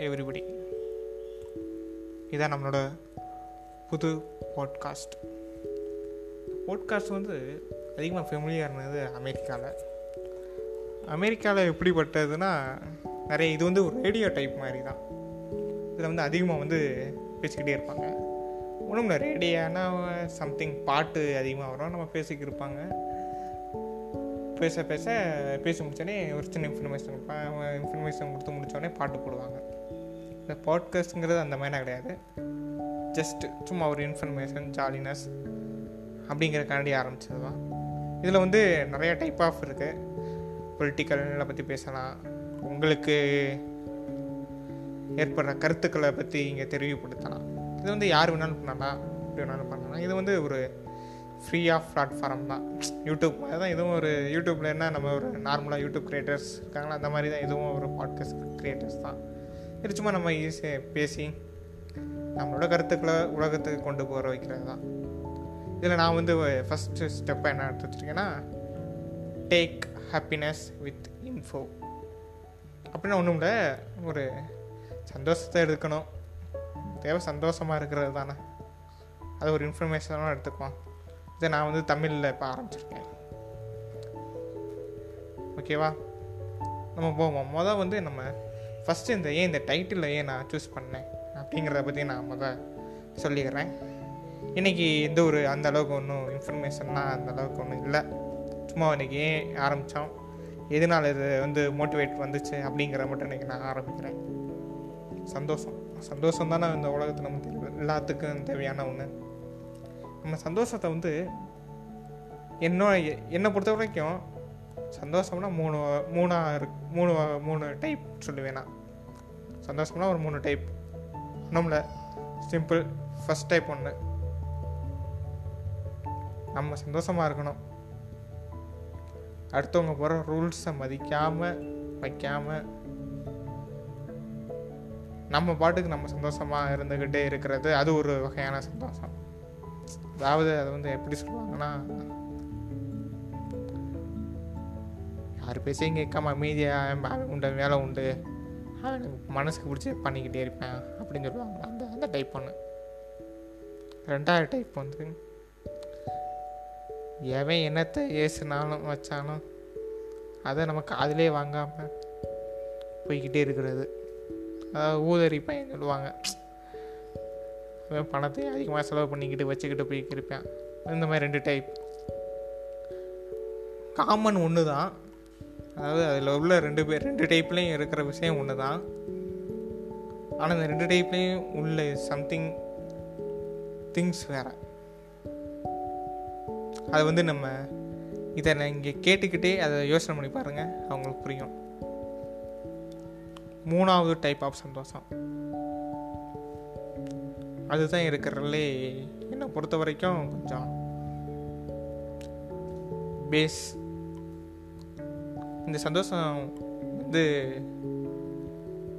Everybody இதான் நம்மளோட புது பாட்காஸ்ட் பாட்காஸ்ட் வந்து அதிகமாக ஃபெமிலியானது அமெரிக்காவில் அமெரிக்காவில் எப்படிப்பட்டதுன்னா நிறைய இது வந்து ஒரு ரேடியோ டைப் மாதிரி தான் இதில் வந்து அதிகமாக வந்து பேசிக்கிட்டே இருப்பாங்க. ஒன்றும் ரேடியோனா சம்திங் பாட்டு அதிகமாக வரும் நம்ம பேசிக்கிட்டு இருப்பாங்க. பேச பேச பேசி முடிச்சோடனே ஒரு சின்ன இன்ஃபர்மேஷன் இன்ஃபர்மேஷன் கொடுத்து முடித்தோடனே பாட்டு போடுவாங்க. இந்த பாட்காஸ்ட்டுங்கிறது அந்த மாதிரிலாம் கிடையாது. ஜஸ்ட் சும்மா ஒரு இன்ஃபர்மேஷன் ஜாலினஸ் அப்படிங்கிறக்காண்டி ஆரம்பிச்சது தான் இதில் வந்து நிறைய டைப் ஆஃப் இருக்குது பொலிட்டிக்கலை பற்றி பேசலாம். உங்களுக்கு ஏற்படுற கருத்துக்களை பற்றி இங்கே தெரிவுபடுத்தலாம். இது வந்து யார் வேணாலும் பண்ணலாம் எப்படி வேணாலும் பண்ணலாம். இது வந்து ஒரு ஃப்ரீ ஆஃப் பிளாட்ஃபார்ம் தான். யூடியூப் மாதிரி தான். இதுவும் ஒரு யூடியூப்பில் என்ன நம்ம ஒரு நார்மலாக யூடியூப் க்ரியேட்டர்ஸ் இருக்காங்களா அந்த மாதிரி தான் இதுவும் ஒரு பாட்காஸ்ட் க்ரியேட்டர்ஸ் தான். இது சும்மா நம்ம ஈஸியாக பேசி நம்மளோட கருத்துக்களை உலகத்துக்கு கொண்டு போகிற வைக்கிறது தான். இதில் நான் வந்து ஃபஸ்ட்டு ஸ்டெப்பை என்ன எடுத்து வச்சுருக்கேன்னா டேக் ஹாப்பினஸ் வித் இன்ஃபோ அப்படின்னா ஒன்றும் இல்லை ஒரு சந்தோஷத்தை எடுக்கணும். தேவை சந்தோஷமாக இருக்கிறது தானே. அது ஒரு இன்ஃபர்மேஷனாக எடுத்துக்குவோம் இதை நான் வந்து தமிழில் இப்போ ஆரம்பிச்சிருக்கேன். ஓகேவா நம்ம போவோம். மொதல் வந்து நம்ம ஃபஸ்ட்டு இந்த ஏன் இந்த டைட்டில் ஏன் நான் சூஸ் பண்ணேன். அப்படிங்கிறத பற்றி நான் முதல் சொல்லிக்கிறேன் இன்றைக்கி எந்த ஒரு அந்த அளவுக்கு ஒன்றும் இன்ஃபர்மேஷன்லாம் அந்த அளவுக்கு ஒன்றும் இல்லை. சும்மா இன்றைக்கி ஏன் ஆரம்பித்தோம் எதனால் இது வந்து மோட்டிவேட் வந்துச்சு அப்படிங்கிற மட்டும் இன்றைக்கி நான் ஆரம்பிக்கிறேன். சந்தோஷம். சந்தோஷம் தானே இந்த உலகத்தில் நம்ம எல்லாத்துக்கும் தேவையான ஒன்று நம்ம சந்தோஷத்தை வந்து என்ன என்னை பொறுத்த வரைக்கும் சந்தோஷம்னா மூணு மூணாக இருக்கு மூணு மூணு டைப் சொல்லுவேன். நான் சந்தோஷம்னா ஒரு மூணு டைப் ஒன்றும்ல சிம்பிள் ஃபஸ்ட் டைப் ஒன்று நம்ம சந்தோஷமாக இருக்கணும். அடுத்தவங்க போகிற ரூல்ஸை மதிக்காமல் வைக்காமல் நம்ம பாட்டுக்கு நம்ம சந்தோஷமாக இருந்துக்கிட்டே இருக்கிறது அது ஒரு வகையான சந்தோஷம். அதாவது அதை வந்து எப்படி சொல்லுவாங்கன்னா யார் பேசையும் கேட்காம அமைதியாக உண்டு வேலை உண்டு. எனக்கு மனசுக்கு பிடிச்சி பண்ணிக்கிட்டே இருப்பேன் அப்படின்னு சொல்லுவாங்க. அந்த அந்த டைப் ஒன்று ரெண்டாவது டைப் வந்து எவன் என்னத்தை ஏசுனாலும் வச்சாலும் அதை நம்ம காதிலே வாங்காமல் போய்கிட்டே இருக்கிறது. அதாவது ஊதறி பையன் சொல்லுவாங்க. பணத்தை அதிகமாக செலவு பண்ணிக்கிட்டு வச்சுக்கிட்டு போய்க்கு இருப்பேன். இந்த மாதிரி ரெண்டு டைப் காமன் ஒன்று தான் அதாவது அதில் உள்ள ரெண்டு பேர் ரெண்டு டைப்லேயும் இருக்கிற விஷயம் ஒன்று தான் ஆனால் இந்த ரெண்டு டைப்லேயும் உள்ள சம்திங் திங்ஸ் வேறு. அது வந்து நம்ம இதை நான் இங்கே கேட்டுக்கிட்டே அதை யோசனை பண்ணி பாருங்கள் அவங்களுக்கு புரியும். மூணாவது டைப் ஆஃப் சந்தோஷம். அதுதான் இருக்கிறதுலே என்னை பொறுத்த வரைக்கும் கொஞ்சம் பேஸ் இந்த சந்தோஷம் வந்து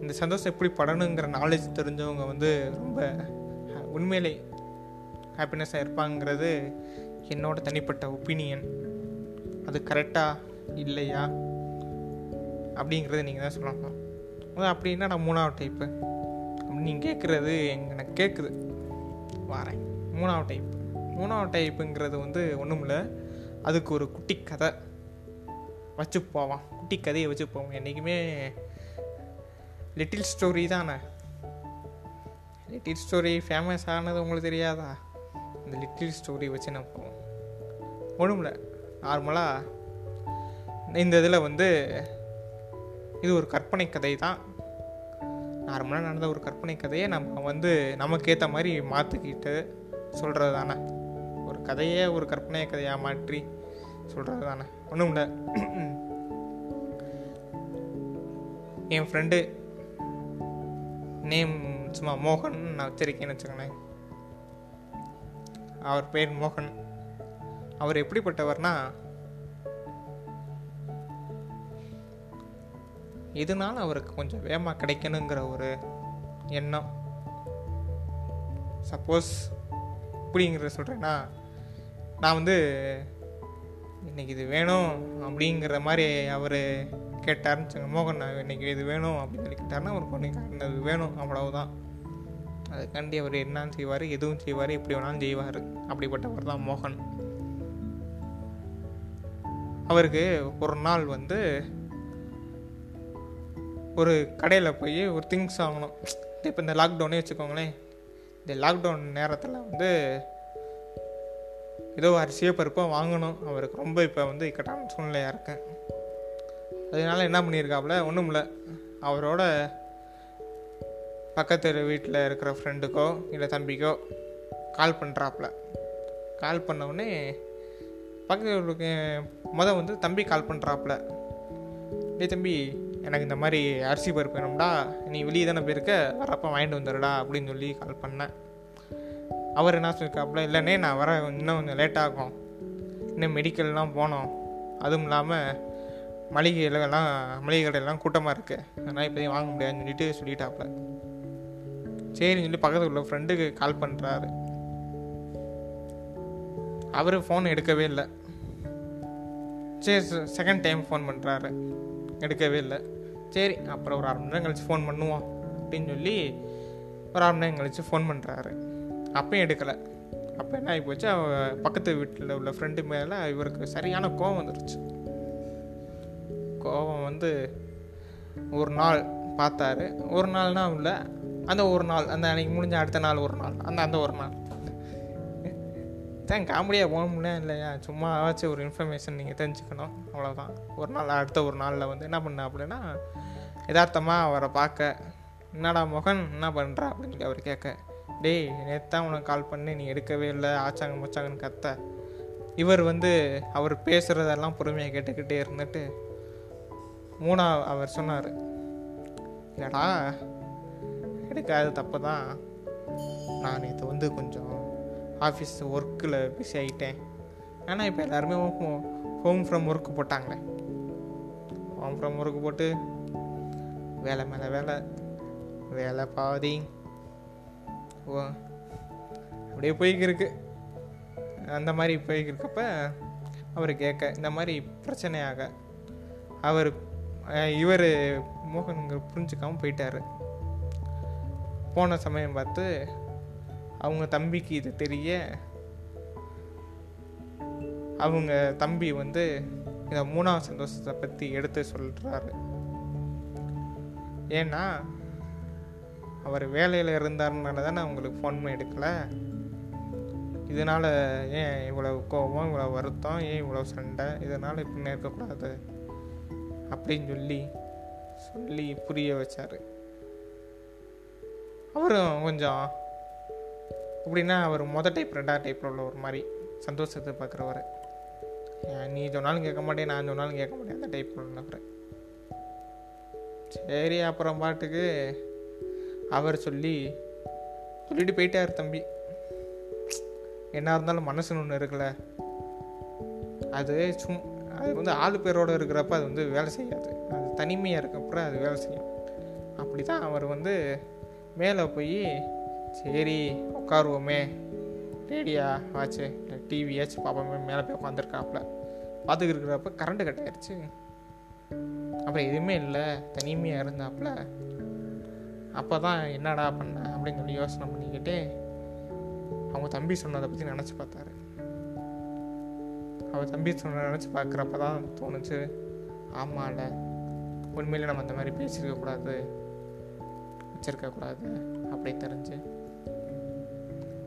இந்த சந்தோஷம் எப்படி படணுங்கிற நாலேஜ் தெரிஞ்சவங்க வந்து ரொம்ப உண்மையிலே ஹாப்பினஸ்ஸாக இருப்பாங்கிறது என்னோட தனிப்பட்ட ஒப்பீனியன் அது கரெக்டாக இல்லையா? அப்படிங்கிறத நீங்கள் தான் சொல்லணும் அப்படின்னா நான் மூணாவது டைப்பு அப்படின்னு நீங்கள் கேட்குறது எனக்கு கேட்குது வரேன். மூணாவது டைப் மூணாவது டைப்புங்கிறது வந்து ஒன்றும் இல்லை அதுக்கு ஒரு குட்டி கதை. வச்சு போவான். குட்டி கதையை வச்சு போவோம் என்றைக்குமே லிட்டில் ஸ்டோரி தானே? லிட்டில் ஸ்டோரி ஃபேமஸ் ஆனது உங்களுக்கு தெரியாதா? இந்த லிட்டில் ஸ்டோரி வச்சு நான் போவோம். ஒன்றும் நார்மலாக இந்த இதில் வந்து இது ஒரு கற்பனை கதை தான். நார்மலாக நடந்த ஒரு கற்பனை கதையை நம்ம வந்து நமக்கு ஏற்ற மாதிரி மாற்றிக்கிட்டு சொல்கிறது தானே. ஒரு கதையே ஒரு கற்பனை கதையாக மாற்றி சொல்கிறது தானே ஒன்றும் இல்லை. என் ஃப்ரெண்டு நேம் சும்மா மோகன் நான் வச்சிருக்கேன்னு வச்சுக்கோங்களேன். அவர் பேர் மோகன். அவர் எப்படிப்பட்டவர்னா இதனால அவருக்கு கொஞ்சம் வேகமாக கிடைக்கணுங்கிற ஒரு எண்ணம். சப்போஸ் இப்படிங்கிறத சொல்கிறேன்னா நான் வந்து இன்னைக்கு இது வேணும் அப்படிங்கிற மாதிரி அவர் கேட்டாருன்னு வச்சுங்க மோகன் நான் இது வேணும் அப்படின்னு சொல்லி கேட்டாருன்னா அவர் பொண்ணு வேணும் அவ்வளவுதான். அதுக்காண்டி அவர் என்னன்னு செய்வார் எதுவும் செய்வார் எப்படி வேணாலும் செய்வார். அப்படிப்பட்டவர் தான் மோகன். அவருக்கு ஒரு நாள் வந்து ஒரு கடையில் போய் ஒரு திங்ஸ் வாங்கணும். இப்போ இந்த லாக்டவுனே வச்சுக்கோங்களேன். இந்த லாக்டவுன் நேரத்தில் வந்து ஏதோ அரிசியோ பருப்போ வாங்கணும். அவருக்கு ரொம்ப இப்போ வந்து இக்கட்டான சூழ்நிலையாக இருக்கேன் அதனால என்ன பண்ணியிருக்காப்புல ஒன்றும் இல்லை. அவரோட பக்கத்து வீட்டில் இருக்கிற ஃப்ரெண்டுக்கோ இல்லை தம்பிக்கோ கால் பண்ணுறாப்புல கால் பண்ணவுடனே பக்கத்து மொதல் வந்து தம்பி கால் பண்ணுறாப்புல டே தம்பி எனக்கு இந்த மாதிரி அரிசி பருப்பு வேணும்டா. நீ வெளியே தானே போயிருக்க? வரப்போ வாங்கிட்டு வந்துடுடா அப்படின்னு சொல்லி கால் பண்ணேன். அவர் என்ன சொல்லியிருக்காப்புல இல்லைண்ணே நான் வர இன்னும் கொஞ்சம் லேட் ஆகும். இன்னும் மெடிக்கல்லாம் போனோம். அதுவும் இல்லாமல் மளிகைகளெல்லாம் மளிகை கடையெல்லாம் கூட்டமாக இருக்குது அதனால் இப்போதையும் வாங்க முடியாதுன்னு சொல்லிட்டு சொல்லிட்டாப்புல. சரின்னு சொல்லி பக்கத்தில் உள்ள ஃப்ரெண்டுக்கு கால் பண்ணுறாரு அவர் ஃபோன் எடுக்கவே இல்லை. சரி செகண்ட் டைம் ஃபோன் பண்ணுறாரு எடுக்கவே இல்லை. சரி அப்புறம் ஒரு அரை மணி நேரம் கழித்து ஃபோன் பண்ணுவோம் அப்படின்னு சொல்லி ஒரு அரை மணி நேரம் கழித்து ஃபோன் பண்ணுறாரு அப்பயும் எடுக்கலை. அப்போ என்ன ஆகி போச்சு? அவன் பக்கத்து வீட்டில் உள்ள ஃப்ரெண்டு மேலே இவருக்கு சரியான கோவம் வந்துருச்சு. கோவம் வந்து ஒரு நாள் பார்த்தாரு. ஒரு நாள்னா இல்லை அந்த ஒரு நாள் அந்த அன்னைக்கு முடிஞ்ச அடுத்த நாள் ஒரு நாள் அந்த அந்த ஒரு நாள். தான் காமெடியாக போக இல்லையா? சும்மா ஆச்சு ஒரு இன்ஃபர்மேஷன் நீங்கள் தெரிஞ்சுக்கணும். அவ்வளோதான் ஒரு நாள் அடுத்த ஒரு நாளில் வந்து என்ன பண்ண அப்படின்னா யதார்த்தமாக அவரை பார்க்க என்னடா மொகன்? என்ன பண்ணுறா அப்படின்னு சொல்லி அவர் கேட்க. டேய் நேற்று தான் உனக்கு கால் பண்ணி நீ எடுக்கவே இல்லை ஆச்சாங்க மச்சாங்கன்னு கத்த. இவர் வந்து அவர் பேசுகிறதெல்லாம் பொறுமையாக கேட்டுக்கிட்டே இருந்துட்டு மூணா அவர் சொன்னார். இல்லடா எடுக்காது தப்பு தான் நான் நேற்று வந்து கொஞ்சம் ஆஃபீஸ் ஒர்க்கில் பிஸி ஆகிட்டேன் ஆனால் இப்போ எல்லாருமே ஹோம் ஃப்ரம் ஒர்க்கு போட்டாங்களே. ஹோம் ஃப்ரம் ஒர்க்கு போட்டு வேலை மேலே வேலை வேலை பாதி ஓ அப்படியே போய்க்கிருக்கு. அந்த மாதிரி போய்க்கிருக்கப்ப அவர் கேட்க இந்த மாதிரி பிரச்சனையாக அவர் இவர் மோகனுங்க புரிஞ்சுக்காமல் போயிட்டார். போன சமயம் பார்த்து அவங்க தம்பிக்கு இது தெரிய அவங்க தம்பி வந்து இந்த மூணாவது சந்தோஷத்தை பற்றி எடுத்து சொல்கிறாரு ஏன்னா அவர் வேலையில் இருந்தாருனால தானே உங்களுக்கு ஃபோன் எடுக்கலை? இதனால் ஏன் இவ்வளோ கோபம் இவ்வளோ வருத்தம் ஏன் இவ்வளோ சண்டை? இதனால் இப்படி இருக்கக்கூடாது அப்படின்னு சொல்லி சொல்லி புரிய வச்சார். அவரும் கொஞ்சம் எப்படின்னா அவர் மொதல் டைப் ரெண்டாவது டைப்பில் உள்ள ஒரு மாதிரி சந்தோஷத்தை பார்க்குறவர் நீ சொன்னாலும் கேட்க மாட்டேன் நான் சொன்னாலும் கேட்க மாட்டேன் அந்த டைப்பில் உள்ளவர். சரி அப்புறம் பாட்டுக்கு அவர் சொல்லி சொல்லிட்டு போயிட்டார் தம்பி. என்ன இருந்தாலும் மனசுன்னு ஒன்று இருக்குல்ல. அது சும் அது வந்து ஆளு பேரோடு இருக்கிறப்ப அது வந்து வேலை செய்யாது. அது தனிமையாக இருக்கப்பறம் அது வேலை செய்யும். அப்படி தான் அவர் வந்து மேலே போய் சரி உட்காருவோமே. ரேடியா வாட்சு இல்லை டிவியாச்சும் பார்ப்போமே மேலே போய் உட்காந்துருக்காப்புல பார்த்துக்கிட்டு இருக்கிறப்ப கரண்ட்டு கட் ஆயிடுச்சு அப்புறம் எதுவுமே இல்லை. தனிமையாக இருந்தாப்புல அப்போ தான் என்னடா பண்ண அப்படின்னு சொல்லி யோசனை பண்ணிக்கிட்டு அவங்க தம்பி சொன்னதை பற்றி நினச்சி பார்த்தாரு. அவர் தம்பி சொன்ன நினச்சி பார்க்குறப்ப தான் தோணுச்சு ஆமாம்ல உண்மையிலே நம்ம அந்த மாதிரி பேசியிருக்கக்கூடாது வச்சிருக்கக்கூடாது அப்படி தெரிஞ்சு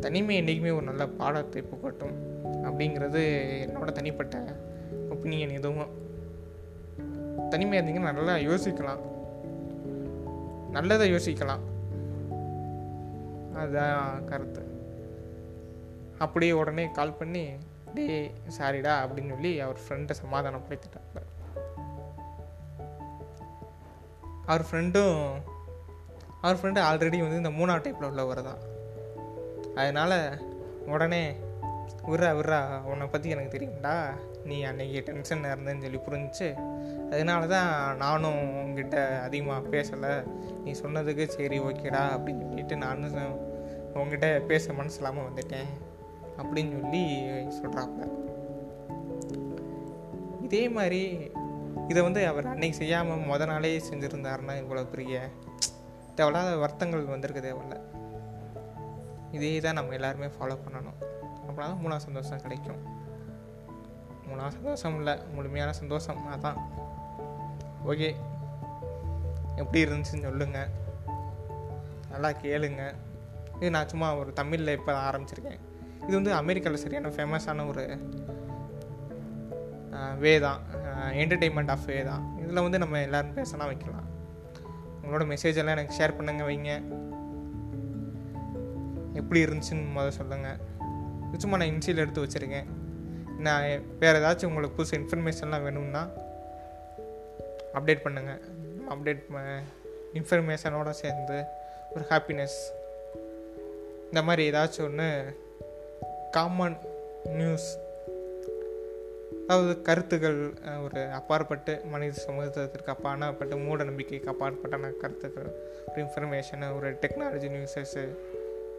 தனிமை என்றைக்குமே ஒரு நல்ல பாடத்தை புகட்டும் அப்படிங்கிறது என்னோட தனிப்பட்ட ஒப்பீனியன் எதுவும் தனிமையாக இருந்தீங்கன்னா நல்லா யோசிக்கலாம். நல்லதை யோசிக்கலாம். அதுதான் கருத்து. அப்படியே உடனே கால் பண்ணி டே சாரிடா அப்படின்னு சொல்லி அவர் ஃப்ரெண்டை சமாதானப்படுத்திட்டாங்க அவர் ஃப்ரெண்டும் அவர் ஃப்ரெண்டு ஆல்ரெடி வந்து இந்த மூணாவது டைப்பில் உள்ளவர் தான். அதனால் உடனே விட்றா விட்றா உன்னை பற்றி எனக்கு தெரியும்டா. நீ அன்னைக்கு டென்ஷன் இருந்தேன்னு சொல்லி புரிஞ்சிச்சு. அதனால தான் நானும் உங்ககிட்ட அதிகமாக பேசலை. நீ சொன்னதுக்கு சரி ஓகேடா அப்படின்னு சொல்லிட்டு நானும் உங்ககிட்ட பேச மனசு இல்லாமல் வந்துட்டேன் அப்படின்னு சொல்லி சொல்கிறாங்க இதே மாதிரி இதை வந்து அவர் அன்னைக்கு செய்யாமல் முத நாளே செஞ்சுருந்தாருன்னா இவ்வளோ பெரிய தேவையில்லாத வருத்தங்கள் வந்திருக்கு தேவையில்ல இதே தான் நம்ம எல்லாருமே ஃபாலோ பண்ணணும். அப்படின்னா தான் மூணாவது சந்தோஷம் கிடைக்கும். மூணாவது சந்தோஷம் இல்லை முழுமையான சந்தோஷம் அதான். ஓகே. எப்படி இருந்துச்சுன்னு சொல்லுங்கள் நல்லா கேளுங்க. இது நான் சும்மா ஒரு தமிழில் இப்போ ஆரம்பிச்சிருக்கேன். இது வந்து அமெரிக்காவில் சரியான ஃபேமஸான ஒரு வே தான். என்டர்டெயின்மெண்ட் ஆஃப் வே தான். இதில் வந்து நம்ம எல்லோரும் பேசலாம் வைக்கலாம். உங்களோட மெசேஜ் எல்லாம் எனக்கு ஷேர் பண்ணுங்க வைங்க. எப்படி இருந்துச்சுன்னு முதல்ல சொல்லுங்கள் சும்மா நான் இன்சியில் எடுத்து வச்சுருக்கேன். நான் வேறு ஏதாச்சும் உங்களுக்கு புதுசு இன்ஃபர்மேஷன்லாம் வேணும்னா அப்டேட் பண்ணுங்கள் அப்டேட் இன்ஃபர்மேஷனோடு சேர்ந்து ஒரு ஹாப்பினஸ் இந்த மாதிரி ஏதாச்சும் ஒன்று காமன் நியூஸ் அதாவது கருத்துக்கள் ஒரு அப்பாற்பட்டு மனித சமூகத்திற்கு அப்பாற்பட்டு மூட நம்பிக்கைக்கு அப்பாற்பட்டான கருத்துக்கள் ஒரு இன்ஃபர்மேஷனு ஒரு டெக்னாலஜி நியூஸஸ்ஸு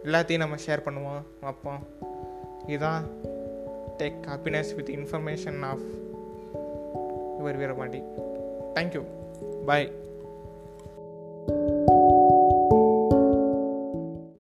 எல்லாத்தையும் நம்ம ஷேர் பண்ணுவோம் வைப்போம். இதுதான் take happiness with information of your Veerapandi. Thank you bye